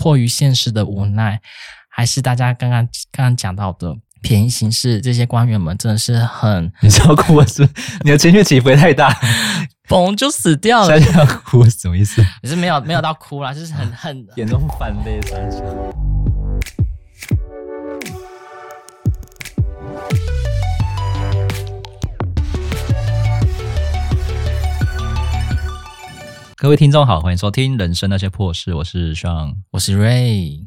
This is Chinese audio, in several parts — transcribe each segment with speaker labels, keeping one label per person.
Speaker 1: 迫于现实的无奈，还是大家刚刚刚刚讲到的便宜行事，这些官员们真的是很……
Speaker 2: 你知道哭是？你的情绪起伏也太大，
Speaker 1: 嘣就死掉了。
Speaker 2: 现在要哭什么意思？
Speaker 1: 你是没有没有到哭啦，就是很很
Speaker 2: 眼中泛泪三千。各位听众好，欢迎收听《人生那些破事》，我是 Sean，
Speaker 1: 我是 Ray。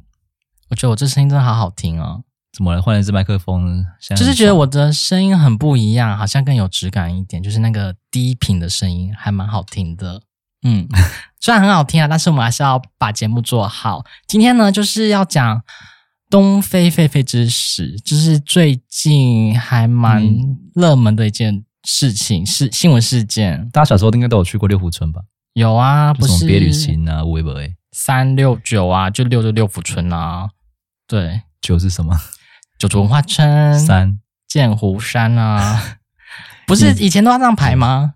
Speaker 1: 我觉得我这声音真的好好听哦。
Speaker 2: 怎么了？换了一支麦克风，
Speaker 1: 就是觉得我的声音很不一样，好像更有质感一点，就是那个低频的声音还蛮好听的。嗯，虽然很好听啊，但是我们还是要把节目做好。今天呢，就是要讲东非狒狒之死，就是最近还蛮热门的一件事情，是、嗯、新闻事件。
Speaker 2: 大家小时候应该都有去过六湖村吧？
Speaker 1: 有啊，不是
Speaker 2: 别旅行啊，微博诶，
Speaker 1: 三六九啊，就六就六福村啊，对，
Speaker 2: 九是什么？
Speaker 1: 九族文化村，
Speaker 2: 三。
Speaker 1: 剑湖山啊，不是以前都要这样排吗？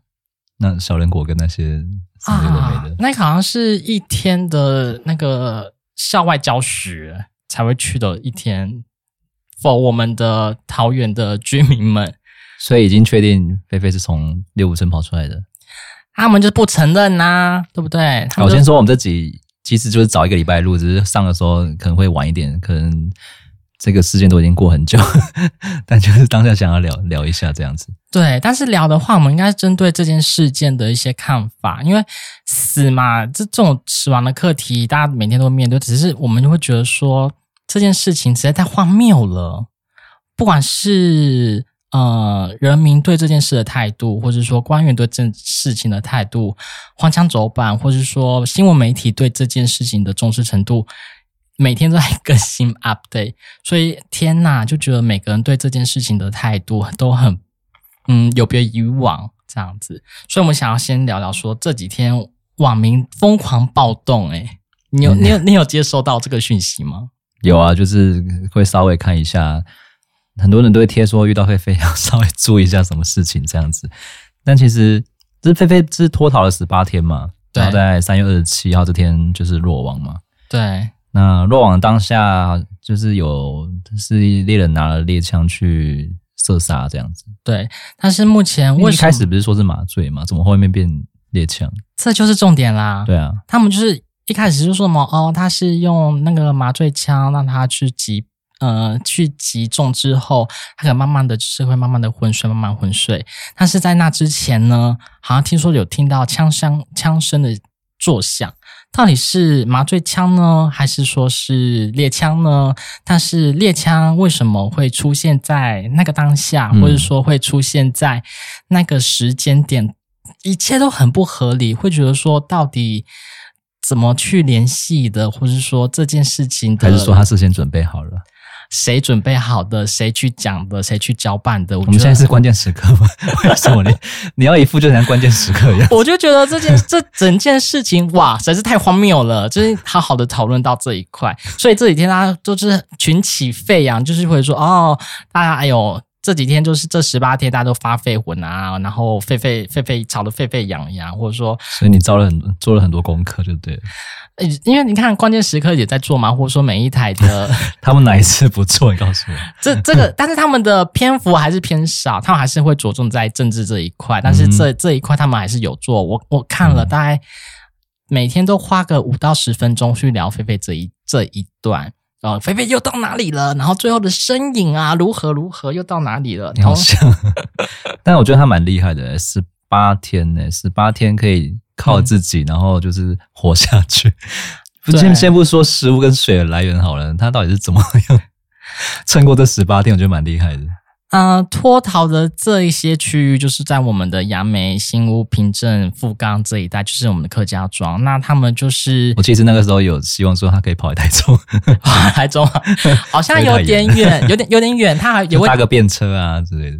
Speaker 2: 那小人国跟那些什么都没的，
Speaker 1: 那个好像是一天的那个校外教学才会去的一天，for 我们的桃园的居民们，
Speaker 2: 所以已经确定菲菲是从六福村跑出来的。
Speaker 1: 他们就不承认呐、啊，对不对？
Speaker 2: 我先说，我们这集其实就是早一个礼拜录，只是上的时候可能会晚一点，可能这个事件都已经过很久，但就是当下想要聊聊一下这样子。
Speaker 1: 对，但是聊的话，我们应该是针对这件事件的一些看法，因为死嘛，这这种死亡的课题，大家每天都面对，只是我们就会觉得说这件事情实在太荒谬了，不管是。呃，人民对这件事的态度，或者说官员对这事情的态度，荒腔走板，或者说新闻媒体对这件事情的重视程度，每天都在更新 update。所以天呐，就觉得每个人对这件事情的态度都很，嗯，有别以往这样子。所以我们想要先聊聊说这几天网民疯狂暴动，诶，你有 你有你有接收到这个讯息吗？
Speaker 2: 有啊，就是会稍微看一下。很多人都会贴说遇到狒狒要稍微注意一下什么事情这样子，但其实这狒狒是脱逃了十八天嘛，然后在三月二十七号这天就是落网嘛。
Speaker 1: 对，
Speaker 2: 那落网当下就是有是猎人拿了猎枪去射杀这样子。
Speaker 1: 对，但是目前为什么
Speaker 2: 一开始不是说是麻醉嘛？怎么后面变猎枪？这
Speaker 1: 就是重点啦。
Speaker 2: 对啊，
Speaker 1: 他们就是一开始就说什么哦，他是用那个麻醉枪让他去击。呃，去击中之后，他可能慢慢的就是会慢慢的昏睡，慢慢昏睡。但是在那之前呢，好像听说有听到枪声、枪声的作响，到底是麻醉枪呢，还是说是猎枪呢？但是猎枪为什么会出现在那个当下，或者说会出现在那个时间点，嗯，一切都很不合理，会觉得说到底怎么去联系的，或者说这件事情的，
Speaker 2: 还是说他事先准备好了？
Speaker 1: 谁准备好的？谁去讲的？谁去交办的？我，
Speaker 2: 我们现在是关键时刻吗？为什么你你要一副就像关键时刻一样？
Speaker 1: 我就觉得这件 这整件事情哇，实在是太荒谬了！就是好好的讨论到这一块，所以这几天大家都是群起沸扬，就是会说哦，大家哎呦，这几天就是这十八天大家都发废魂啊，然后沸沸沸沸吵得沸沸扬扬，或者说，
Speaker 2: 所以你做了很多做了很多功课，就对了。
Speaker 1: 因为你看，关键时刻也在做嘛，或者说每一台的，
Speaker 2: 他们哪一次不做？你告诉我。
Speaker 1: 这这个，但是他们的篇幅还是偏少，他们还是会着重在政治这一块。但是这、嗯、这一块他们还是有做。我我看了，大概每天都花个五到十分钟去聊菲菲这一这一段。哦，狒狒又到哪里了？然后最后的身影啊，如何如何又到哪里了？
Speaker 2: 你好像，但我觉得他蛮厉害的，十八天呢，十八天可以。靠自己，然后就是活下去。不，先先不说食物跟水的来源好了，他到底是怎么样 撑过这十八天？我觉得蛮厉害的。
Speaker 1: 呃，脱逃的这一些区域，就是在我们的杨梅、新屋、平镇、富冈这一带，就是我们的客家庄。那他们就是，
Speaker 2: 我其实那个时候有希望说他可以跑回台中，
Speaker 1: 台中好像有点远，有点有点远，他还 也会
Speaker 2: 搭个便车啊之类的。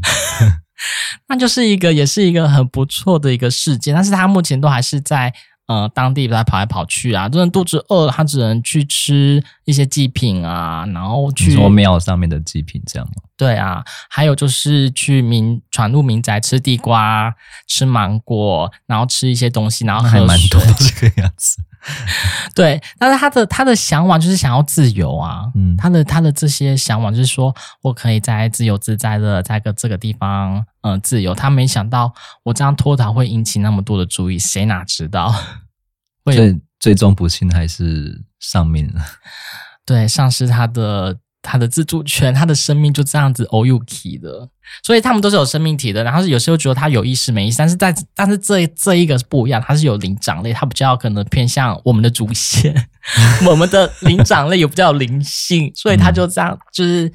Speaker 1: 那就是一个，也是一个很不错的一个事件，但是他目前都还是在呃当地在跑来跑去啊，真的肚子饿了，他只能去吃一些祭品啊，然后去
Speaker 2: 说庙上面的祭品这样吗？
Speaker 1: 对啊，还有就是去民闯入民宅吃地瓜、吃芒果，然后吃一些东西，然后喝水，
Speaker 2: 还蛮多这个样子。
Speaker 1: 对，但是他的他的向往就是想要自由啊，嗯，他的他的这些向往就是说我可以在自由自在的在个这个地方，嗯、呃，自由。他没想到我这样脱逃会引起那么多的注意，谁哪知道？
Speaker 2: 最最终不幸还是丧命了，
Speaker 1: 对，丧失他的。他的自主权，他的生命就这样子 o u k 的，所以他们都是有生命体的。然后是有时候觉得他有意识没意识，但是在但是这这一个是不一样，它是有灵长类，它比较可能偏向我们的祖先，我们的灵长类有比较有灵性，所以他就这样就是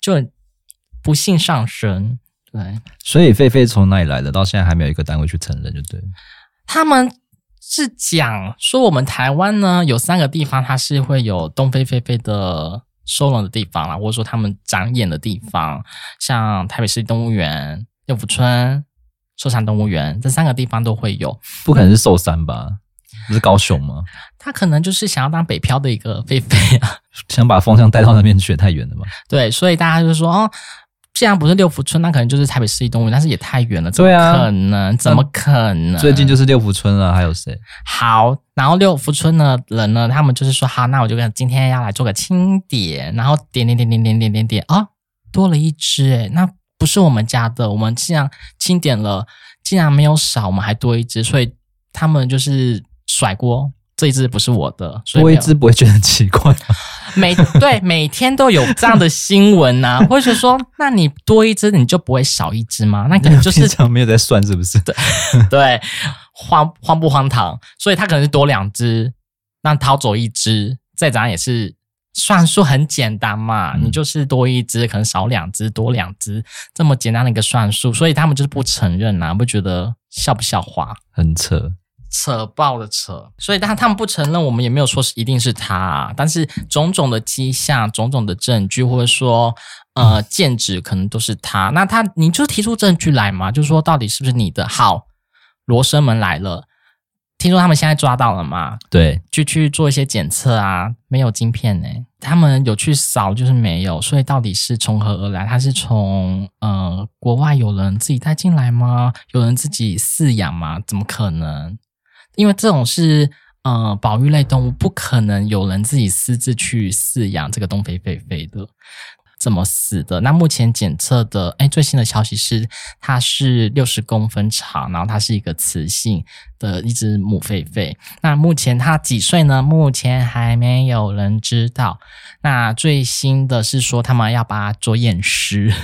Speaker 1: 就很不幸上升。对，
Speaker 2: 所以狒狒从哪里来的？到现在还没有一个单位去承认，就对。
Speaker 1: 他们是讲说我们台湾呢有三个地方，它是会有东非狒狒的。收容的地方啦，或者说他们展演的地方，像台北市动物园、六福村、寿山动物园这三个地方都会有。
Speaker 2: 不可能是寿山吧？不是高雄吗？
Speaker 1: 他可能就是想要当北漂的一个菲菲啊，
Speaker 2: 想把风向带到那边去，太远了吧？
Speaker 1: 对，所以大家就说哦。既然不是六福村，那可能就是台北市立动物园，但是也太远了，怎么可能？啊、怎么可能？
Speaker 2: 最近就是六福村了，还有谁？
Speaker 1: 好，然后六福村的人呢，他们就是说，好，那我就跟今天要来做个清点，然后点点点点点点点点，啊、哦，多了一只，诶，那不是我们家的，我们既然清点了，竟然没有少，我们还多一只，所以他们就是甩锅。这一只不是我的，所以
Speaker 2: 多一只不会觉得很奇怪吗？
Speaker 1: 每 对每天都有这样的新闻呐、啊，或者说，那你多一只你就不会少一只吗？那可能就是
Speaker 2: 常没有在算，是不是？
Speaker 1: 对对，荒荒不荒唐？所以他可能是多两只，那掏走一只，再怎样也是算数很简单嘛。嗯、你就是多一只，可能少两只，多两只，这么简单的一个算数，所以他们就是不承认呐，不觉得笑不笑话？
Speaker 2: 很扯。
Speaker 1: 扯爆了扯，所以但他们不承认，我们也没有说是一定是他啊。但是种种的迹象、种种的证据，或者说呃剑指，可能都是他。那他，你就提出证据来嘛，就是说到底是不是你的？好，罗生门来了，听说他们现在抓到了嘛？
Speaker 2: 对，
Speaker 1: 就去做一些检测啊，没有晶片呢。他们有去扫，就是没有。所以到底是从何而来？他是从呃国外有人自己带进来吗？有人自己饲养吗？怎么可能？因为这种是呃保育类动物，不可能有人自己私自去饲养这个东非狒狒的，怎么死的？那目前检测的，哎，最新的消息是它是六十公分长，然后它是一个雌性的一只母狒狒。那目前它几岁呢？目前还没有人知道。那最新的是说他们要把它做验尸。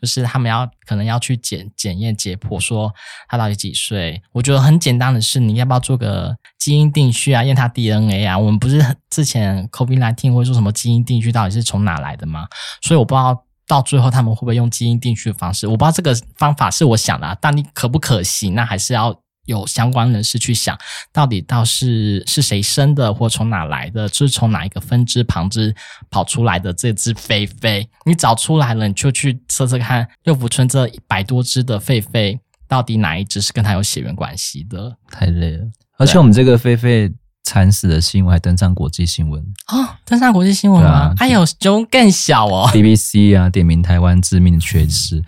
Speaker 1: 就是他们要可能要去检检验解剖，说他到底几岁？我觉得很简单的是，你要不要做个基因定序啊，验他 DNA 啊？我们不是之前 COVID-19 会说什么基因定序到底是从哪来的吗？所以我不知道到最后他们会不会用基因定序的方式，我不知道这个方法是我想的啊，但你可不可行？那还是要。有相关人士去想，到底到是是谁生的，或从哪来的，就是从哪一个分支旁支跑出来的这只狒狒？你找出来了，你就去测测看，六福村这一百多只的狒狒，到底哪一只是跟它有血缘关系的？
Speaker 2: 太累了，而且我们这个狒狒惨死的新闻还登上国际新闻
Speaker 1: 哦，登上国际新闻吗？啊、哎呦，熊更小哦
Speaker 2: ，BBC 啊，点名台湾致命的缺失，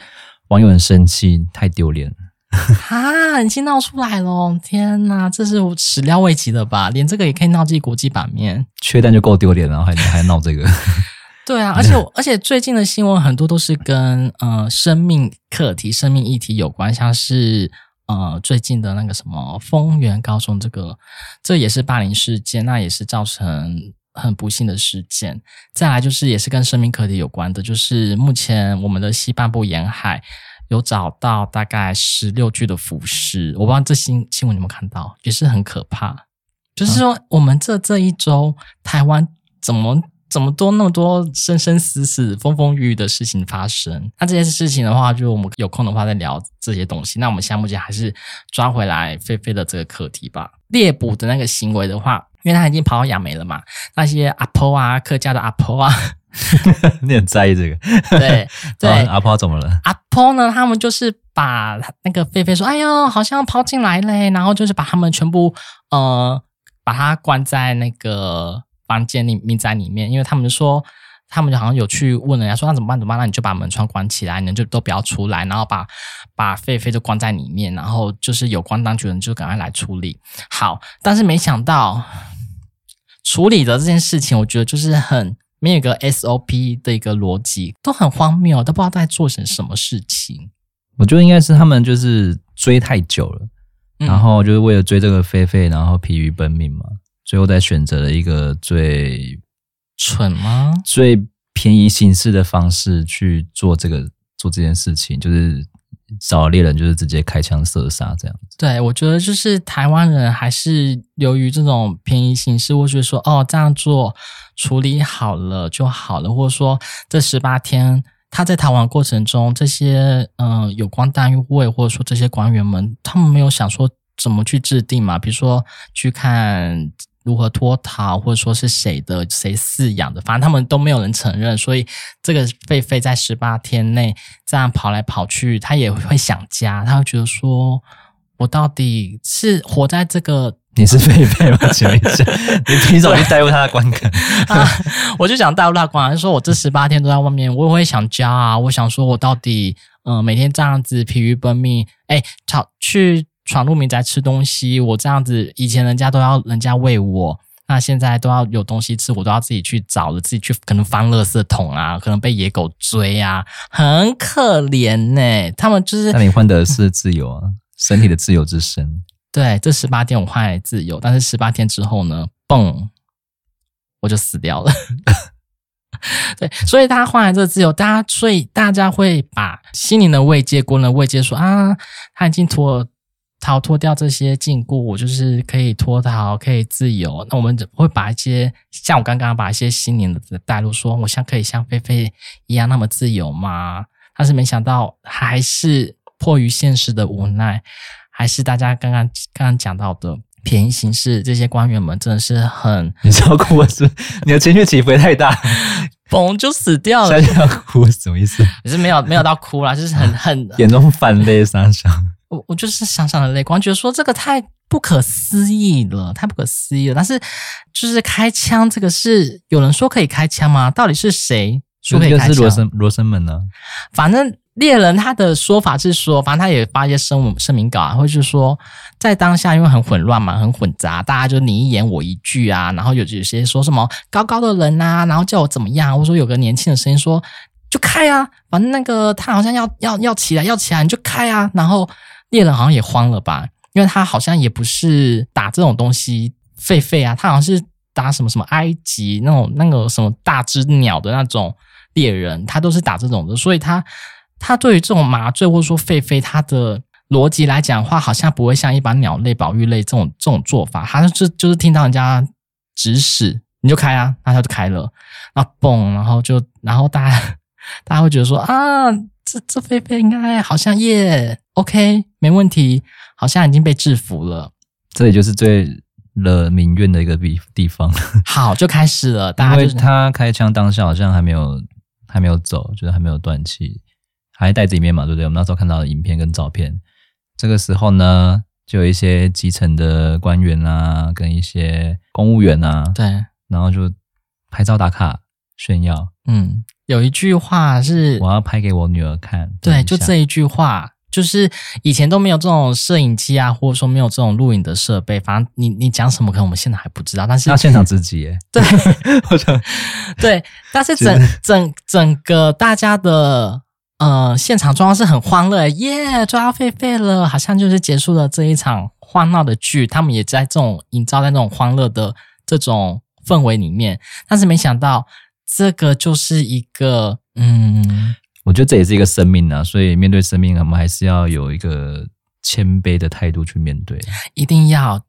Speaker 2: 网友很生气，太丢脸了。
Speaker 1: 啊！已经闹出来了！天哪，这是始料未及的吧？连这个也可以闹进国际版面，
Speaker 2: 缺蛋就够丢脸了，还还闹这个？
Speaker 1: 对啊，而且而且最近的新闻很多都是跟呃生命课题、生命议题有关，像是呃最近的那个什么丰原高中这个，这也是霸凌事件，那也是造成很不幸的事件。再来就是也是跟生命课题有关的，就是目前我们的西半部沿海。有找到大概十六具的浮尸，我不知道这新新闻你有没有看到，也是很可怕。就是说，我们这这一周台湾怎么怎么多那么多生生死死、风风雨雨的事情发生？那这些事情的话，就我们有空的话再聊这些东西。那我们现在目前还是抓回来菲菲的这个课题吧。猎捕的那个行为的话，因为他已经跑到亚美了嘛，那些阿婆啊，客家的阿婆啊。
Speaker 2: 你很在意这个？
Speaker 1: 对 对，
Speaker 2: 阿婆怎么了？
Speaker 1: 阿婆呢？他们就是把那个狒狒说：“哎呦，好像跑进来嘞！”然后就是把他们全部呃，把他关在那个房间里民宅里面，因为他们就说，他们就好像有去问人家说：“那怎么办？怎么办？那你就把门窗关起来，你就都不要出来，然后把把狒狒就关在里面，然后就是有关当局人就赶快来处理。”好，但是没想到处理的这件事情，我觉得就是很没有一个 SOP 的一个逻辑，都很荒谬，都不知道在做成什么事情。
Speaker 2: 我觉得应该是他们就是追太久了，嗯、然后就是为了追这个菲菲，然后疲于奔命嘛，最后再选择了一个最
Speaker 1: 蠢吗？
Speaker 2: 最便宜行事的方式去做这个做这件事情，就是找猎人，就是直接开枪射杀这样子。
Speaker 1: 对，我觉得就是台湾人还是由于这种便宜行事，或者说哦这样做处理好了就好了，或者说这十八天。他在逃亡过程中，这些嗯、有关单位或者说这些官员们，他们没有想说怎么去制定嘛？比如说去看如何脱逃，或者说是谁的谁饲养的，反正他们都没有人承认。所以这个狒狒在十八天内这样跑来跑去，他也会想家，他会觉得说，我到底是活在这个。
Speaker 2: 你是狒狒吗？请问一下，你凭什么去带入他的观感？
Speaker 1: 啊，我就想带入他的观感，就是说我这十八天都在外面，我也会想家啊。我想说，我到底，嗯、呃，每天这样子疲于奔命，哎，吵去闯入民宅吃东西，我这样子，以前人家都要人家喂我，那现在都要有东西吃，我都要自己去找了，自己去可能翻垃圾桶啊，可能被野狗追啊，很可怜呢、欸。他们就是，
Speaker 2: 那你换的是自由啊，身体的自由之身。
Speaker 1: 对，这十八天我换来自由，但是十八天之后呢，嘣，我就死掉了。对，所以他换来这个自由，大家所以大家会把心灵的慰藉、国人的慰藉说啊，他已经脱逃脱掉这些禁锢，我就是可以脱逃，可以自由。那我们会把一些像我刚刚把一些心灵的带入，说我像可以像菲菲一样那么自由吗？但是没想到还是迫于现实的无奈。还是大家刚刚刚刚讲到的便宜行事，这些官员们真的是很……
Speaker 2: 你知道哭是？你的情绪起伏也太大，
Speaker 1: 嘣就死 掉了。
Speaker 2: 现在要哭什么意思？
Speaker 1: 也是没有没有到哭啦，就是很很
Speaker 2: 眼中泛泪闪闪。
Speaker 1: 我我就是想想的泪光，觉得说这个太不可思议了，太不可思议了。但是就是开枪，这个是有人说可以开枪吗？到底是谁说可以开枪？
Speaker 2: 是罗生罗生门呢？
Speaker 1: 反正。猎人他的说法是说，反正他也发一些声声明稿啊，或者是说，在当下因为很混乱嘛，很混杂，大家就你一言我一句啊，然后有有些说什么高高的人呐，然后叫我怎么样，或者说有个年轻的声音说就开啊，反正那个他好像要要要起来要起来你就开啊，然后猎人好像也慌了吧，因为他好像也不是打这种东西狒狒啊，他好像是打什么什么埃及那种那个什么大只鸟的那种猎人，他都是打这种的，所以他。他对于这种麻醉或者说狒狒，他的逻辑来讲的话，好像不会像一般鸟类、保育类这种这种做法。他就就是听到人家指使，你就开啊，那他就开了，然后嘣，然后就然后大家大家会觉得说啊，这这狒狒应该好像耶，OK，没问题，好像已经被制服了。
Speaker 2: 这里就是最惹民怨的一个地地方。
Speaker 1: 好，就开始了，大家就是、
Speaker 2: 因为他开枪当下好像还没有还没有走，就是还没有断气。还在袋子里面嘛，对不对？我们那时候看到的影片跟照片，这个时候呢，就有一些基层的官员啊，跟一些公务员啊，
Speaker 1: 对，
Speaker 2: 然后就拍照打卡炫耀。
Speaker 1: 嗯，有一句话是
Speaker 2: 我要拍给我女儿看，
Speaker 1: 对，就这一句话，就是以前都没有这种摄影机啊，或者说没有这种录影的设备，反正你你讲什么，可能我们现在还不知道。但是
Speaker 2: 要现场直击耶，
Speaker 1: 对，或 者对，但是整整整个大家的。呃，现场状况是很欢乐，耶，抓到狒狒了，好像就是结束了这一场欢闹的剧。他们也在这种营造在那种欢乐的这种氛围里面，但是没想到这个就是一个，嗯，
Speaker 2: 我觉得这也是一个生命啊，所以面对生命，我们还是要有一个谦卑的态度去面对。
Speaker 1: 一定要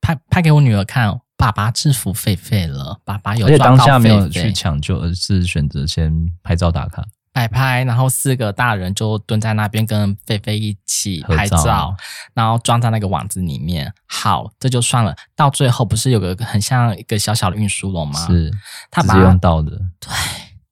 Speaker 1: 拍拍给我女儿看，爸爸制服狒狒了，爸爸有，
Speaker 2: 而且当下没有去抢救，而是选择先拍照打卡。
Speaker 1: 摆拍，然后四个大人就蹲在那边跟狒狒一起拍照，照然后装在那个网子里面。好，这就算了。到最后不是有个很像一个小小的运输笼吗？
Speaker 2: 是，
Speaker 1: 他把
Speaker 2: 用到的。
Speaker 1: 对，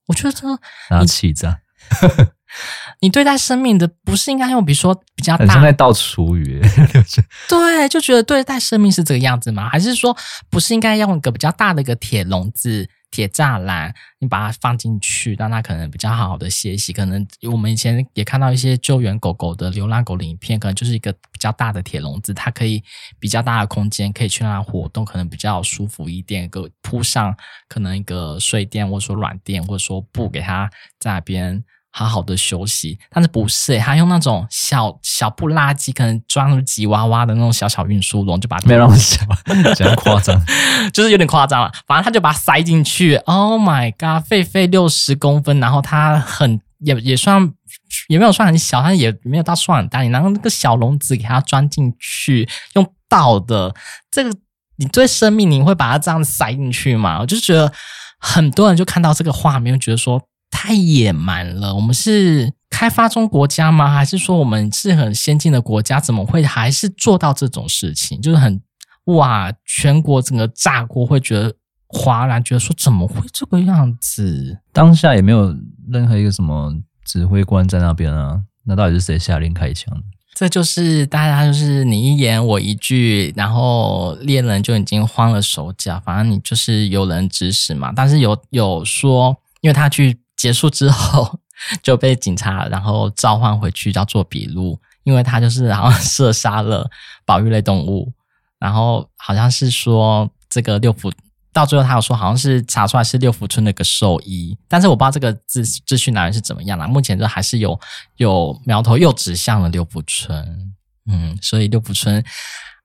Speaker 1: 我觉得这
Speaker 2: 拿起子，
Speaker 1: 你对待生命的不是应该用比如说比较大，
Speaker 2: 很像在倒厨余。
Speaker 1: 对，就觉得对待生命是这个样子吗？还是说不是应该用一个比较大的一个铁笼子？铁栅栏，你把它放进去，让它可能比较好好的歇息。可能我们以前也看到一些救援狗狗的流浪狗的影片，可能就是一个比较大的铁笼子，它可以比较大的空间可以去让它活动，可能比较舒服一点。给铺上可能一个睡垫，或者说软垫，或者说布给它在那边。好好的休息，但是不是、欸？他用那种小小布拉机，可能装入吉娃娃的那种小小运输笼，就把它
Speaker 2: 没有那么小，这样夸张，
Speaker 1: 就是有点夸张了。反正他就把它塞进去。Oh my god，狒狒六十公分，然后它很也也算也没有算很小，它也没有到算很大。你拿那个小笼子给它装进去，用倒的，这个你对生命你会把它这样塞进去吗？我就觉得很多人就看到这个画面，觉得说。太野蛮了！我们是开发中国家吗？还是说我们是很先进的国家？怎么会还是做到这种事情？就是很哇，全国整个炸锅，会觉得哗然，觉得说怎么会这个样子？
Speaker 2: 当下也没有任何一个什么指挥官在那边啊，那到底是谁下令开枪？
Speaker 1: 这就是大家就是你一言我一句，然后猎人就已经慌了手脚。反正你就是有人指使嘛，但是有有说，因为他去。结束之后就被警察然后召唤回去要做笔录，因为他就是好像射杀了保育类动物，然后好像是说这个六福到最后他有说好像是查出来是六福村的一个兽医，但是我不知道这个资资讯来源是怎么样啦。目前就还是有有苗头又指向了六福村，嗯，所以六福村。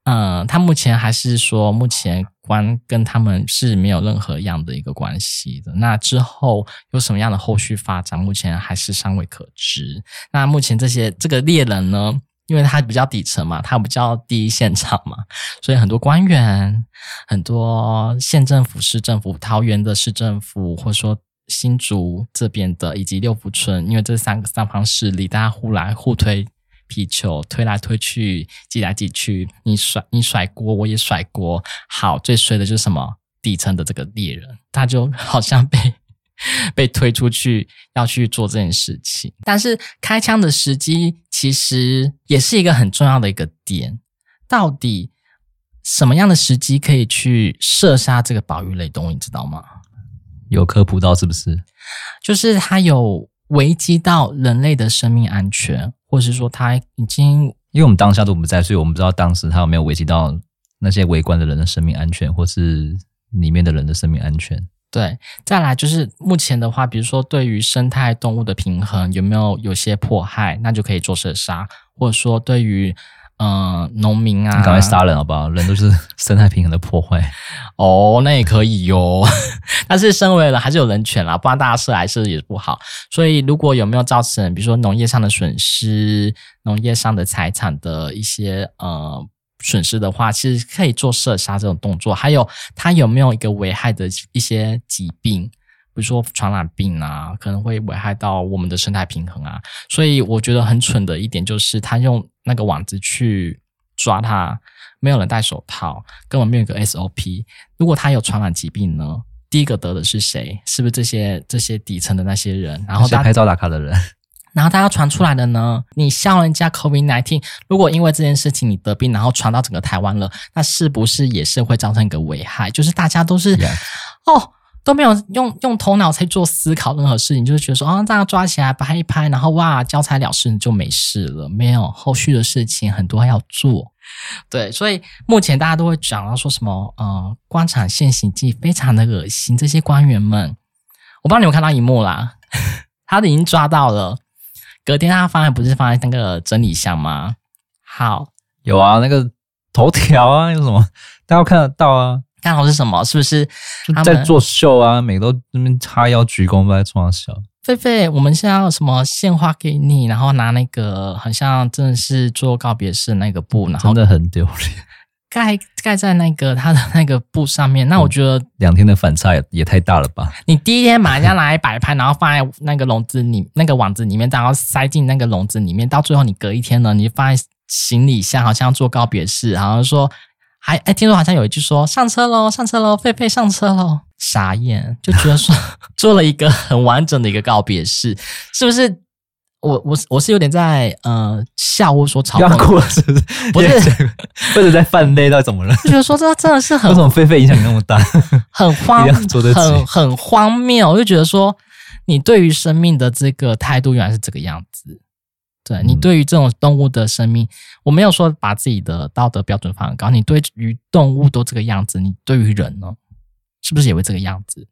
Speaker 1: 嗯，他目前还是说，目前关跟他们是没有任何样的一个关系的。那之后有什么样的后续发展，目前还是尚未可知。那目前这些这个猎人呢，因为他比较底层嘛，他比较第一现场嘛，所以很多官员、很多县政府、市政府、桃园的市政府，或者说新竹这边的，以及六福村，因为这三个三方势力，大家互来互推。皮球推来推去，挤来挤去，你甩你甩锅，我也甩锅。好，最衰的就是什么？底层的这个猎人，他就好像被被推出去要去做这件事情。但是开枪的时机其实也是一个很重要的一个点。到底什么样的时机可以去射杀这个保育类动物？你知道吗？
Speaker 2: 有科普到是不是？
Speaker 1: 就是它有危及到人类的生命安全。或是说他已经，
Speaker 2: 因为我们当下都不在，所以我们不知道当时他有没有危及到那些围观的人的生命安全，或是里面的人的生命安全。
Speaker 1: 对，再来就是目前的话，比如说对于生态动物的平衡有没有有些迫害，那就可以做射杀，或者说对于。嗯，农民啊，
Speaker 2: 你赶快杀人好不好？人都是生态平衡的破坏。
Speaker 1: 哦，那也可以哟。但是身为人还是有人权啦，不然大家射来是也不好。所以如果有没有造成，比如说农业上的损失、农业上的财产的一些呃损失的话，其实可以做射杀这种动作。还有，它有没有一个危害的一些疾病，比如说传染病啊，可能会危害到我们的生态平衡啊。所以我觉得很蠢的一点就是，他用。那个网子去抓它，没有人戴手套，根本没有一个 SOP。如果他有传染疾病呢？第一个得的是谁？是不是这些这些底层的那些人？然后他
Speaker 2: 拍照打卡的人。
Speaker 1: 然后大家传出来的呢？你笑人家 COVID nineteen，如果因为这件事情你得病，然后传到整个台湾了，那是不是也是会造成一个危害？就是大家都是.哦。都没有用用头脑在做思考任何事情，就是觉得说啊，这样抓起来拍一拍，然后哇，交差了事就没事了。没有后续的事情很多要做，对，所以目前大家都会讲到说什么呃，官场现形记非常的恶心。这些官员们，我不知道你有看到一幕啦，他都已经抓到了，隔天他放在不是放在那个整理箱吗？好，
Speaker 2: 有啊，那个头条啊，有什么大家看得到啊。
Speaker 1: 看好是什么？是不是
Speaker 2: 在作秀啊？每个都那边叉腰鞠躬，都在创笑。
Speaker 1: 狒狒，我们现在要什么献花给你？然后拿那个很像真的是做告别式那个布，然后
Speaker 2: 真的很丢脸，
Speaker 1: 盖盖在那个他的那个布上面。那我觉得
Speaker 2: 两天的反差也也太大了吧？
Speaker 1: 你第一天把人家拿来摆拍，然后放在那个笼子里，那个网子里面，然后塞进那个笼子里面，到最后你隔一天呢，你放在行李箱，好像做告别式，好像说。还哎，听说好像有一句说上车喽，上车喽，狒狒上车喽，傻眼，就觉得说 做了一个很完整的一个告别式，是不是我我我是有点在呃笑，我说嘲讽，
Speaker 2: 过是不是？不是，或者在犯累到怎么了？
Speaker 1: 就觉得说这真的是 很，
Speaker 2: 为什么狒狒影响你那么大？
Speaker 1: 很 荒，很很荒谬。我就觉得说，你对于生命的这个态度原来是这个样子。对，你对于这种动物的生命，嗯、我没有说把自己的道德标准放很高。你对于动物都这个样子，你对于人呢，是不是也会这个样子？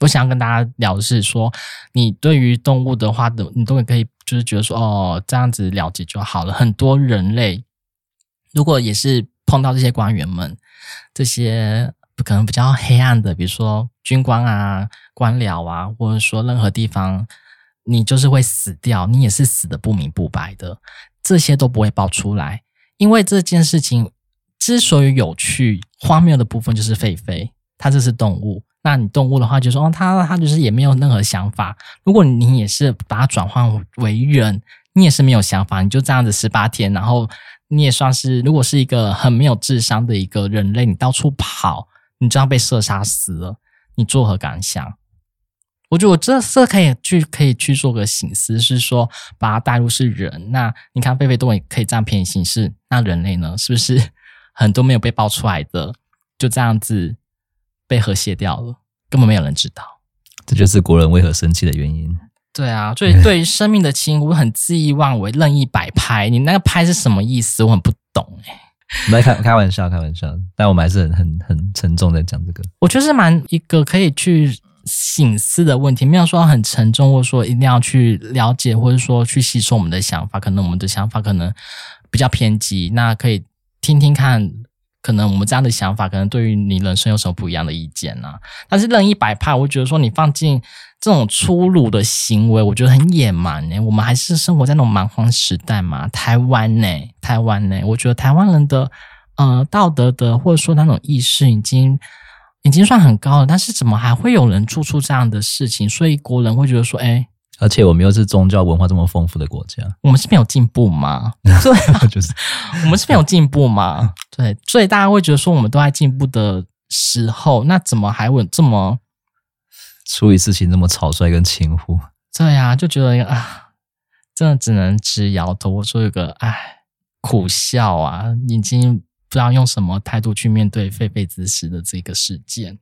Speaker 1: 我想要跟大家聊的是说，你对于动物的话的，你都可以就是觉得说，哦，这样子了解就好了。很多人类如果也是碰到这些官员们，这些可能比较黑暗的，比如说军官啊、官僚啊，或者说任何地方，你就是会死掉，你也是死的不明不白的，这些都不会爆出来，因为这件事情之所以有趣、荒谬的部分就是狒狒，它这是动物。那你动物的话，就说哦，它它就是也没有任何想法。如果你也是把它转换为人，你也是没有想法，你就这样子十八天，然后你也算是，如果是一个很没有智商的一个人类，你到处跑，你这样被射杀死了，你作何感想？我觉得我这这可以去可以去做个醒思，是说把它带入是人。那你看，狒狒都可以这样偏行事，那人类呢？是不是 很多没有被爆出来的，就这样子？被和谐掉了，根本没有人知道，
Speaker 2: 这就是国人为何生气的原因。
Speaker 1: 对啊，所以对于生命的轻忽很恣意妄为、任意摆拍，你那个拍是什么意思？我很不懂哎、欸。
Speaker 2: 我们来开开玩笑，开玩笑，但我们还是很很很沉重在讲这个。
Speaker 1: 我觉得是蛮一个可以去省思的问题，没有说很沉重，或者说一定要去了解，或者说去吸收我们的想法。可能我们的想法可能比较偏激，那可以听听看。可能我们这样的想法，可能对于你人生有什么不一样的意见呢、但是任意摆拍，我觉得说你放进这种粗鲁的行为，我觉得很野蛮呢。我们还是生活在那种蛮荒时代嘛，台湾呢，台湾呢，我觉得台湾人的呃道德的或者说那种意识已经已经算很高了，但是怎么还会有人做出这样的事情？所以国人会觉得说，哎。
Speaker 2: 而且我们又是宗教文化这么丰富的国家，
Speaker 1: 我们是没有进步吗？对、啊，
Speaker 2: 就是
Speaker 1: 我们是没有进步吗？对，所以大家会觉得说我们都在进步的时候，那怎么还会这么
Speaker 2: 处理事情这么草率跟轻忽？
Speaker 1: 对呀、啊，就觉得啊，真的只能直摇头，我说一个哎苦笑啊，已经不知道用什么态度去面对狒狒之死的这个事件。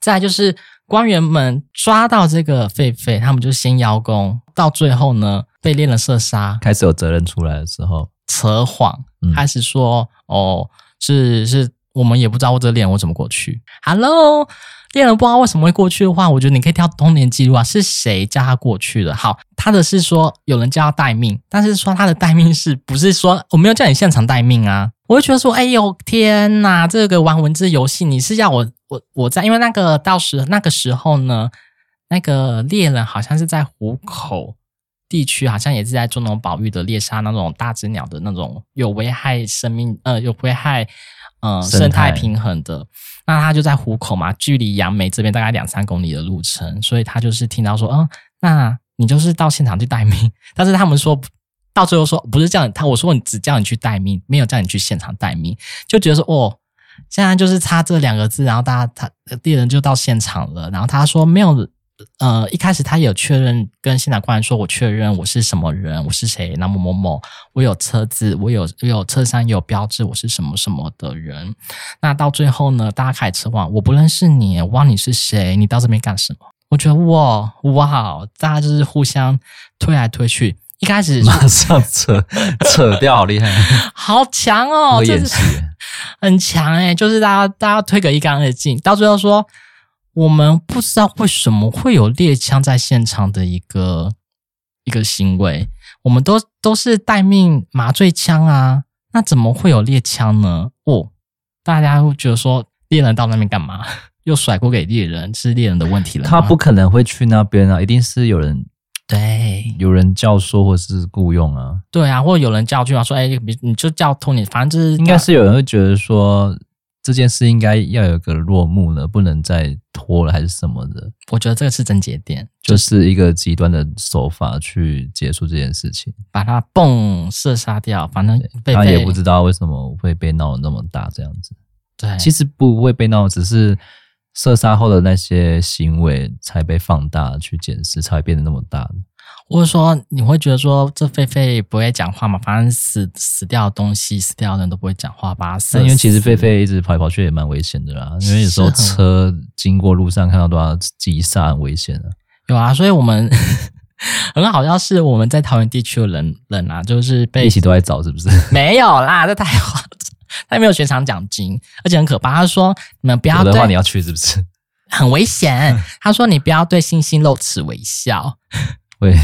Speaker 1: 再来就是。官员们抓到这个狒狒，他们就先邀功，到最后呢，被猎人射杀，
Speaker 2: 开始有责任出来的时候，
Speaker 1: 扯谎，开始说、嗯、哦，是是，我们也不知道我这个猎人我怎么过去。Hello，猎人不知道为什么会过去的话，我觉得你可以调通年记录啊，是谁叫他过去的？好，他的是说有人叫他待命，但是说他的待命是不是说我没有叫你现场待命啊？我就觉得说，哎呦天哪，这个玩文字游戏，你是要我？我我在，因为那个到时那个时候呢，那个猎人好像是在虎口地区，好像也是在做那种保育的猎杀那种大只鸟的那种有危害生命呃有危害呃生态平衡的。那他就在湖口嘛，距离杨梅这边大概两三公里的路程，所以他就是听到说，嗯，那你就是到现场去待命。但是他们说到最后说不是叫你他，我说你只叫你去待命，没有叫你去现场待命，就觉得说哦。现在就是差这两个字，然后大家他猎人就到现场了，然后他说没有，呃，一开始他有确认跟现场官员说，我确认我是什么人，我是谁，那某某某，我有车子，我有我有车上有标志，我是什么什么的人。那到最后呢，大家开始说，我不认识你，我忘你是谁，你到这边干什么？我觉得哇哇，大家就是互相推来推去。一开始
Speaker 2: 马上 扯扯掉，好厉害，
Speaker 1: 好强哦！演戏 很强诶，就是大家大家推个一干二净，到最后说我们不知道为什么会有猎枪在现场的一个一个行为，我们都都是待命麻醉枪啊，那怎么会有猎枪呢？哦，大家会觉得说猎人到那边干嘛？又甩锅给猎人，是猎人的问题了。
Speaker 2: 他不可能会去那边啊，一定是有人。
Speaker 1: 对，
Speaker 2: 有人教唆或是雇佣啊？
Speaker 1: 对啊，或者有人叫去啊，说哎，你你就叫托你，反正就是
Speaker 2: 应该是有人会觉得说这件事应该要有个落幕了，不能再拖了，还是什么的？
Speaker 1: 我觉得这个是症结点，
Speaker 2: 就是一个极端的手法去结束这件事情，
Speaker 1: 把它嘣射杀掉，反正被
Speaker 2: 他也不知道为什么会被闹得那么大这样子。
Speaker 1: 对，
Speaker 2: 其实不会被闹，只是。射杀后的那些行为才被放大去检视，才会变得那么大。
Speaker 1: 或者说你会觉得说这狒狒不会讲话嘛？反正死死掉的东西、死掉的人都不会讲话吧？是
Speaker 2: 因为其实狒狒一直跑来跑去也蛮危险的啦，因为有时候车经过路上看到都要急刹，很危险的。
Speaker 1: 有啊，所以我们 很好笑，是我们在桃园地区的人人啊，就是被
Speaker 2: 一起都在找，是不是？
Speaker 1: 没有啦，这太夸张，他没有悬赏奖金，而且很可怕。他说：“你们不要对
Speaker 2: 的话，你要去是不是？
Speaker 1: 很危险。”他说：“你不要对星星露齿微笑。”
Speaker 2: 会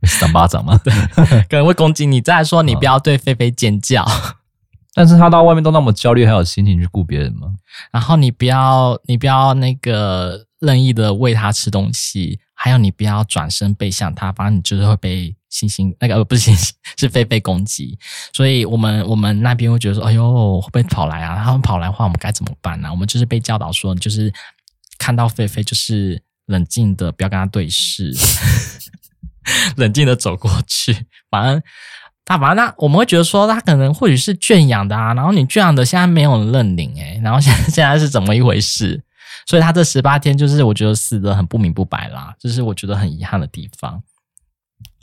Speaker 2: 扇巴掌吗？对，
Speaker 1: 可能会攻击你。再来说，你不要对菲菲尖叫。
Speaker 2: 但是他到外面都那么焦虑，还有心情去顾别人吗？
Speaker 1: 然后你不要，你不要那个任意的喂他吃东西，还有你不要转身背向他，反正你就是会被星星那个呃不是星星是菲菲攻击。所以我们我们那边会觉得说，哎呦会不会跑来啊？他们跑来的话，我们该怎么办呢、啊？我们就是被教导说，就是看到菲菲就是冷静的，不要跟他对视。冷静的走过去，反正他反正他我们会觉得说他可能或许是圈养的啊，然后你圈养的现在没有人认领诶，然后现在现在是怎么一回事？所以他这十八天就是我觉得死的很不明不白啦，这是我觉得很遗憾的地方，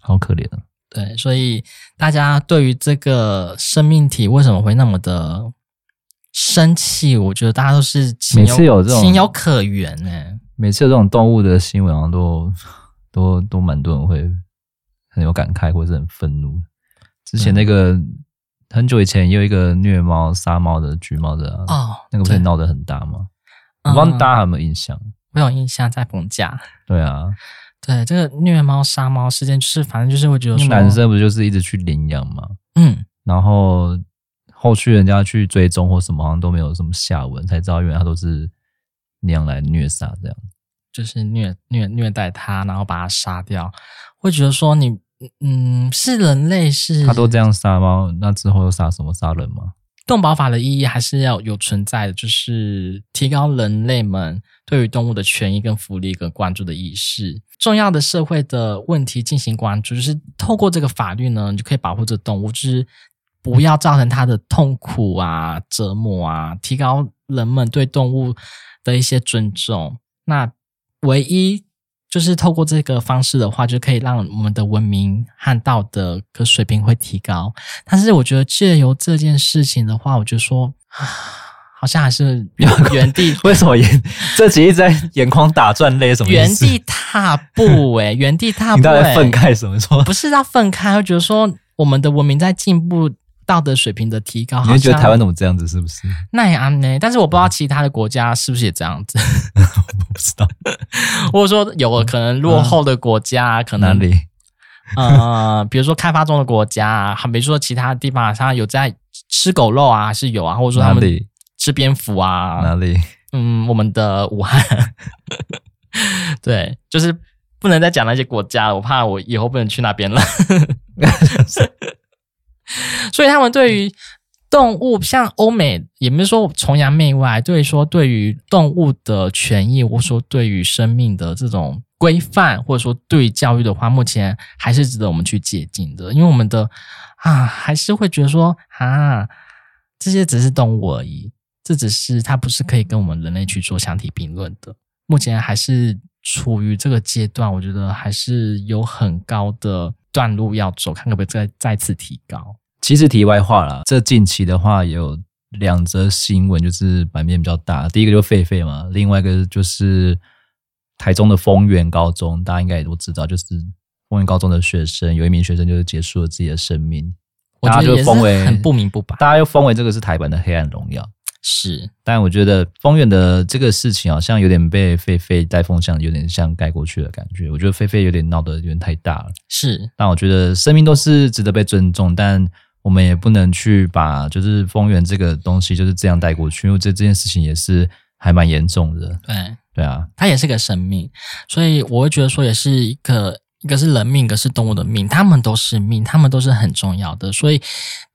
Speaker 2: 好可怜啊。
Speaker 1: 对，所以大家对于这个生命体为什么会那么的生气？我觉得大家都是情有
Speaker 2: 每次有这种
Speaker 1: 情有可原诶，
Speaker 2: 每次有这种动物的新闻好像都。都都蛮多人会很有感慨，或者是很愤怒。之前那个、嗯、很久以前也有一个虐猫杀猫的橘猫的、啊、哦，那个不是闹得很大吗？我不知道大家有没有印象？
Speaker 1: 我有印象，在逢甲。
Speaker 2: 对啊，
Speaker 1: 对这个虐猫杀猫事件，就是反正就是我觉得，
Speaker 2: 男生不就是一直去领养吗？
Speaker 1: 嗯，
Speaker 2: 然后后续人家去追踪或什么，好像都没有什么下文，才知道原来他都是那样来虐杀这样。
Speaker 1: 就是虐虐虐待他，然后把他杀掉，会觉得说你嗯是人类是？
Speaker 2: 他都这样杀猫，那之后又杀什么杀人吗？
Speaker 1: 动保法的意义还是要有存在的，就是提高人类们对于动物的权益跟福利跟关注的意识，重要的社会的问题进行关注，就是透过这个法律呢，你就可以保护这动物，就是不要造成它的痛苦啊、折磨啊，提高人们对动物的一些尊重。那唯一就是透过这个方式的话，就可以让我们的文明和道德的水平会提高。但是我觉得借由这件事情的话，我就说啊，好像还是原地。
Speaker 2: 为什么眼这集一直在眼眶打转泪？什么
Speaker 1: 原地踏步、欸？诶原地踏步、欸。你
Speaker 2: 到底愤慨什么？说
Speaker 1: 不是要愤慨，我觉得说我们的文明在进步。道德水平的提高，
Speaker 2: 你会觉得台湾怎么这样子？是不是？
Speaker 1: 那也安呢？但是我不知道其他的国家是不是也这样子。
Speaker 2: 我不知道，
Speaker 1: 或者说有可能落后的国家，可能
Speaker 2: 哪里？
Speaker 1: 呃，比如说开发中的国家，还比如说其他地方，他有在吃狗肉啊，还是有啊？或者说他们吃蝙蝠啊？
Speaker 2: 哪里？
Speaker 1: 嗯，我们的武汉。对，就是不能再讲那些国家了，我怕我以后不能去那边了。所以他们对于动物，像欧美，也没有说崇洋媚外，对于说对于动物的权益，或者说对于生命的这种规范，或者说对教育的话，目前还是值得我们去借鉴的。因为我们的啊，还是会觉得说啊，这些只是动物而已，这只是它不是可以跟我们人类去做相提并论的。目前还是处于这个阶段，我觉得还是有很高的。段路要走，看可不可以再再次提高。
Speaker 2: 其实题外话啦，这近期的话有两则新闻，就是版面比较大。第一个就狒狒嘛，另外一个就是台中的丰原高中，大家应该也都知道，就是丰原高中的学生有一名学生就是结束了自己的生命，大家就封为
Speaker 1: 很不明不白，
Speaker 2: 大家又封为这个是台版的黑暗荣耀。
Speaker 1: 是，
Speaker 2: 但我觉得丰原的这个事情好像有点被狒狒带风向，有点像盖过去的感觉。我觉得狒狒有点闹得有点太大了。
Speaker 1: 是，
Speaker 2: 但我觉得生命都是值得被尊重，但我们也不能去把就是丰原这个东西就是这样带过去，因为这这件事情也是还蛮严重的。
Speaker 1: 对，
Speaker 2: 对啊，
Speaker 1: 它也是个生命，所以我会觉得说也是一个，一个是人命，一个是动物的命，他们都是命，他们都是很重要的，所以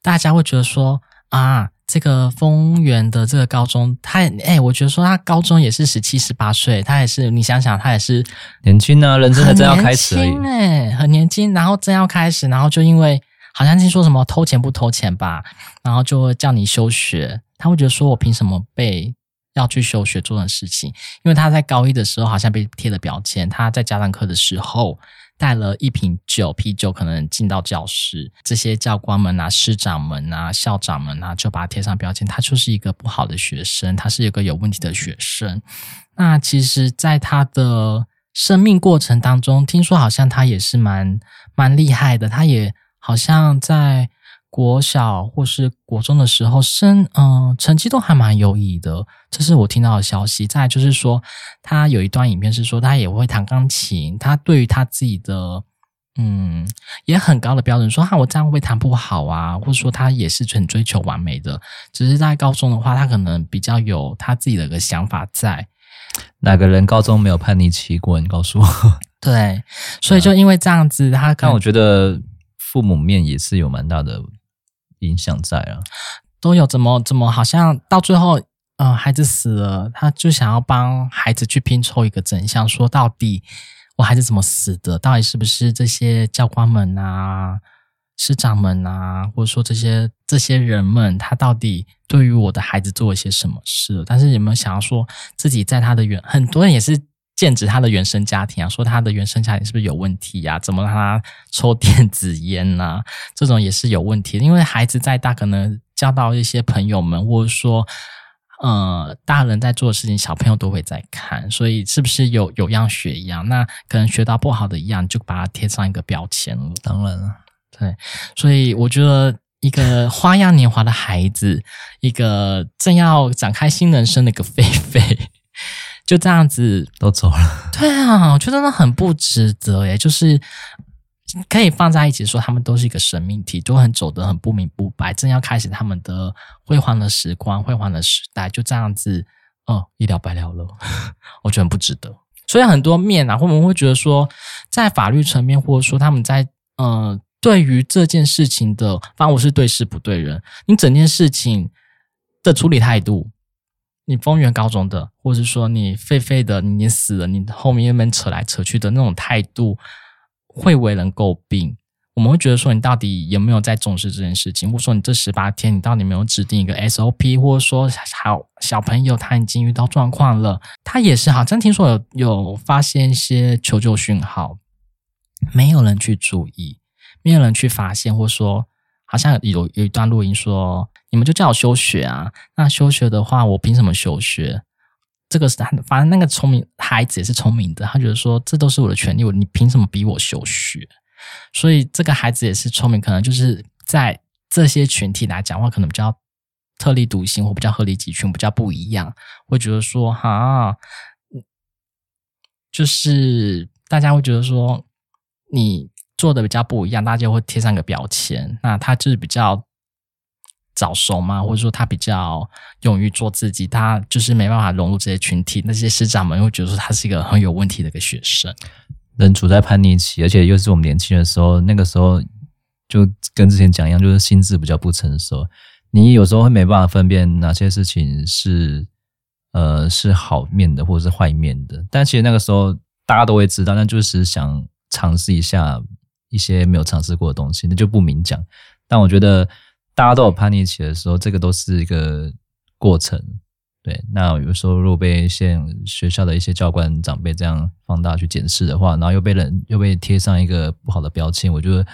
Speaker 1: 大家会觉得说啊。这个丰原的这个高中，他哎，我觉得说他高中也是十七十八岁，他也是你想想，他也是
Speaker 2: 年轻啊，人真的正要开始，
Speaker 1: 很年轻哎，很年轻，然后正要开始，然后就因为好像听说什么偷钱不偷钱吧，然后就叫你休学，他会觉得说我凭什么被要去休学做的事情？因为他在高一的时候好像被贴了标签，他在家长课的时候带了一瓶酒啤酒，可能进到教室，这些教官们啊、师长们啊、校长们啊，就把他贴上标签，他就是一个不好的学生，他是一个有问题的学生。那其实，在他的生命过程当中，听说好像他也是蛮蛮厉害的，他也好像在。国小或是国中的时候，生嗯成绩都还蛮优异的，这是我听到的消息。再来就是说，他有一段影片是说，他也会弹钢琴。他对于他自己的嗯也很高的标准，说哈我这样会弹不好啊，或者说他也是很追求完美的。只是在高中的话，他可能比较有他自己的一个想法在。
Speaker 2: 哪个人高中没有叛逆期过？你告诉我。
Speaker 1: 对，所以就因为这样子，他
Speaker 2: 但我觉得父母面也是有蛮大的。影响在啊，
Speaker 1: 都有怎么怎么，好像到最后，呃，孩子死了，他就想要帮孩子去拼凑一个真相，说到底我孩子怎么死的？到底是不是这些教官们啊、师长们啊，或者说这些这些人们，他到底对于我的孩子做了些什么事？但是有没有想要说自己在他的原，很多人也是。限制他的原生家庭啊，说他的原生家庭是不是有问题呀、啊？怎么让他抽电子烟呐、啊？这种也是有问题的。因为孩子再大，可能交到一些朋友们，或者说，呃，大人在做的事情，小朋友都会在看，所以是不是有有样学样？那可能学到不好的一样，就把它贴上一个标签了。
Speaker 2: 当然了，
Speaker 1: 对，所以我觉得一个花样年华的孩子，一个正要展开新人生的一个狒狒。就这样子
Speaker 2: 都走了，
Speaker 1: 对啊，我觉得真的很不值得耶，就是可以放在一起说，他们都是一个生命体，都很走得很不明不白，正要开始他们的辉煌的时光、辉煌的时代，就这样子，哦，一了百了了，我觉得很不值得。所以很多面啊，或我们会觉得说，在法律层面，或者说他们在呃，对于这件事情的，反正我是对事不对人，你整件事情的处理态度。你丰原高中的，或者是说你废废的，你死了，你后面那边扯来扯去的那种态度，会为人诟病。我们会觉得说，你到底有没有在重视这件事情？或者说，你这十八天，你到底没有制定一个 SOP？或者说，好小朋友他已经遇到状况了，他也是好像听说有有发现一些求救讯号，没有人去注意，没有人去发现，或者说。好像有有一段录音说，你们就叫我休学啊？那休学的话，我凭什么休学？这个是他，反正那个聪明孩子也是聪明的，他觉得说，这都是我的权利，我你凭什么逼我休学？所以这个孩子也是聪明，可能就是在这些群体来讲的话，可能比较特立独行，或比较鹤立鸡群，比较不一样，会觉得说，哈，就是大家会觉得说你。做的比较不一样，大家就会贴上个标签。那他就是比较早熟嘛，或者说他比较勇于做自己，他就是没办法融入这些群体。那些师长们会觉得说他是一个很有问题的一个学生，
Speaker 2: 人处在叛逆期，而且又是我们年轻的时候，那个时候就跟之前讲一样，就是心智比较不成熟。你有时候会没办法分辨哪些事情是呃是好面的，或者是坏面的。但其实那个时候大家都会知道，那就是想尝试一下。一些没有尝试过的东西，那就不明讲。但我觉得大家都有叛逆期的时候，这个都是一个过程。对，那有时候如果被现学校的一些教官长辈这样放大去检视的话，然后又被人又被贴上一个不好的标签，我觉得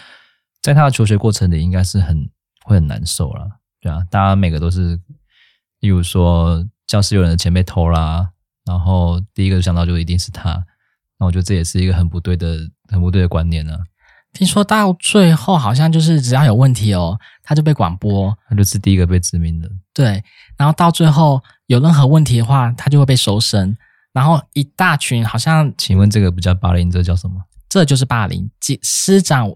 Speaker 2: 在他的求学过程里应该是很会很难受了。对啊，大家每个都是，例如说教室有人的钱被偷啦，然后第一个想到就一定是他，那我觉得这也是一个很不对的、很不对的观念啊。
Speaker 1: 听说到最后，好像就是只要有问题哦，他就被广播，
Speaker 2: 他就是第一个被指名的。
Speaker 1: 对，然后到最后有任何问题的话，他就会被搜身。然后一大群好像，
Speaker 2: 请问这个不叫霸凌，这叫什么？
Speaker 1: 这就是霸凌。师长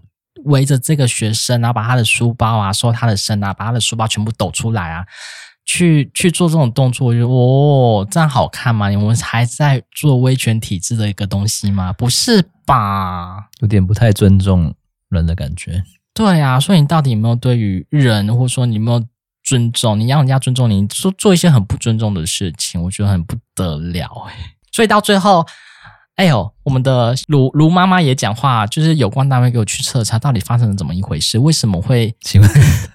Speaker 1: 围着这个学生，然后把他的书包啊、搜他的身啊，把他的书包全部抖出来啊，去去做这种动作，就哦，这样好看吗？我们还在做威权体制的一个东西吗？不是。吧，
Speaker 2: 有点不太尊重人的感觉。
Speaker 1: 对啊，所以你到底有没有对于人，或者说你有没有尊重？你让人家尊重你，做做一些很不尊重的事情，我觉得很不得了诶。所以到最后，哎呦，我们的卢卢妈妈也讲话，就是有关单位给我去彻查，到底发生了怎么一回事？为什么会？请问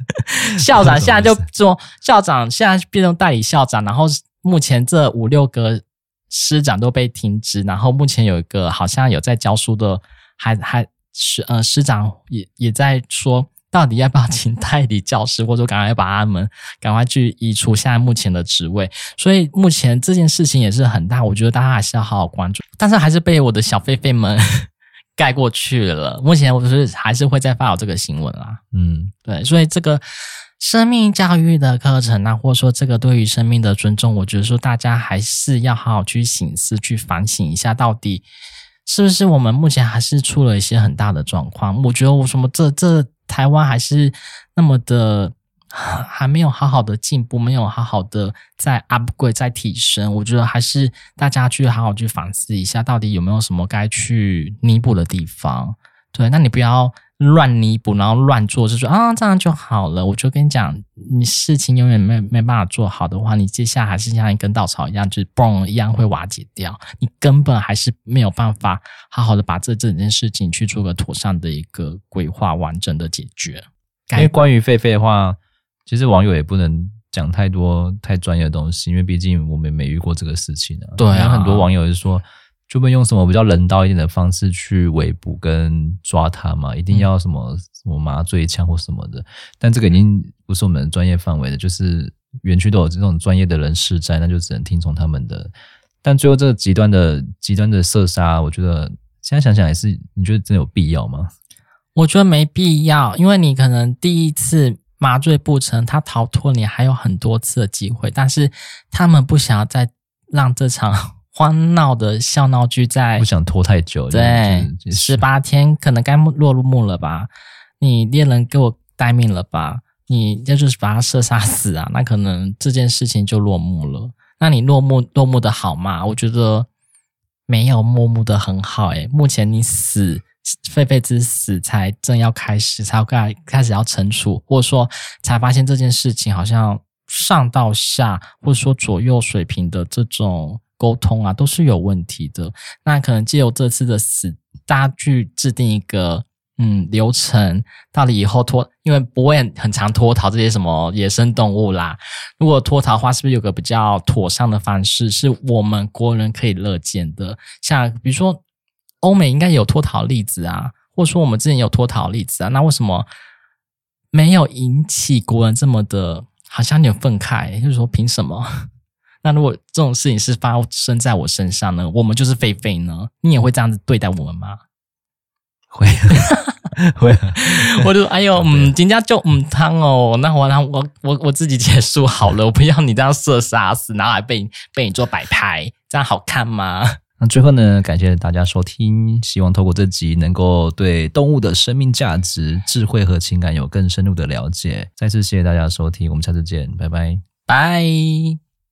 Speaker 1: 校长现在就做，校长现在变成代理校长，然后目前这五六个。师长都被停职，然后目前有一个好像有在教书的，还还师呃师长也也在说，到底要不要请代理教师，或者说赶快把他们赶快去移除现在目前的职位。所以目前这件事情也是很大，我觉得大家还是要好好关注。但是还是被我的小狒狒们盖过去了。目前我是还是会再发表这个新闻啦。嗯，对，所以这个。生命教育的课程啊，或者说这个对于生命的尊重，我觉得说大家还是要好好去醒思、去反省一下，到底是不是我们目前还是出了一些很大的状况？我觉得我什么这这台湾还是那么的 还没有好好的进步，没有好好的在 upgrade 在提升。我觉得还是大家去好好去反思一下，到底有没有什么该去弥补的地方？对，那你不要。乱弥补，然后乱做，就说啊，这样就好了。我就跟你讲，你事情永远没没办法做好的话，你接下来还是像一根稻草一样，就是嘣一样会瓦解掉。你根本还是没有办法好好的把这整件事情去做个妥善的一个规划，完整的解决。
Speaker 2: 因为关于狒狒的话，其实网友也不能讲太多太专业的东西，因为毕竟我们没遇过这个事情啊。
Speaker 1: 对啊，
Speaker 2: 很多网友就说。就不用什么比较人道一点的方式去围捕跟抓他嘛？一定要什么什么麻醉枪或什么的？但这个已经不是我们的专业范围的。就是园区都有这种专业的人士在，那就只能听从他们的。但最后这个极端的极端的射杀，我觉得现在想想也是，你觉得真的有必要吗？
Speaker 1: 我觉得没必要，因为你可能第一次麻醉不成，他逃脱，你还有很多次的机会，但是他们不想要再让这场。欢闹的笑闹剧在，
Speaker 2: 不想拖太久。
Speaker 1: 对，十八天可能该落幕了吧？你猎人给我待命了吧？你这就是把他射杀死啊？那可能这件事情就落幕了。那你落幕落幕的好吗？我觉得没有落幕的很好。诶，目前你死，狒狒之死才正要开始，才要开开始要惩处，或者说才发现这件事情好像上到下，或者说左右水平的这种。沟通啊，都是有问题的。那可能借由这次的死，大家去制定一个嗯流程，到了以后脱，因为不会很常脱逃这些什么野生动物啦。如果脱逃的话，是不是有个比较妥善的方式，是我们国人可以乐见的？像比如说欧美应该有脱逃例子啊，或者说我们之前有脱逃例子啊，那为什么没有引起国人这么的，好像有点愤慨？就是说凭什么？那如果这种事情是发生在我身上呢？我们就是狒狒呢？你也会这样子对待我们吗？
Speaker 2: 会，会。
Speaker 1: 我就说哎呦，嗯，人家就嗯汤哦，那我那我我我自己结束好了，我不要你这样射杀死，然后还被被你做摆拍，这样好看吗？
Speaker 2: 那最后呢，感谢大家收听，希望透过这集能够对动物的生命价值、智慧和情感有更深入的了解。再次谢谢大家收听，我们下次见，拜拜，
Speaker 1: 拜。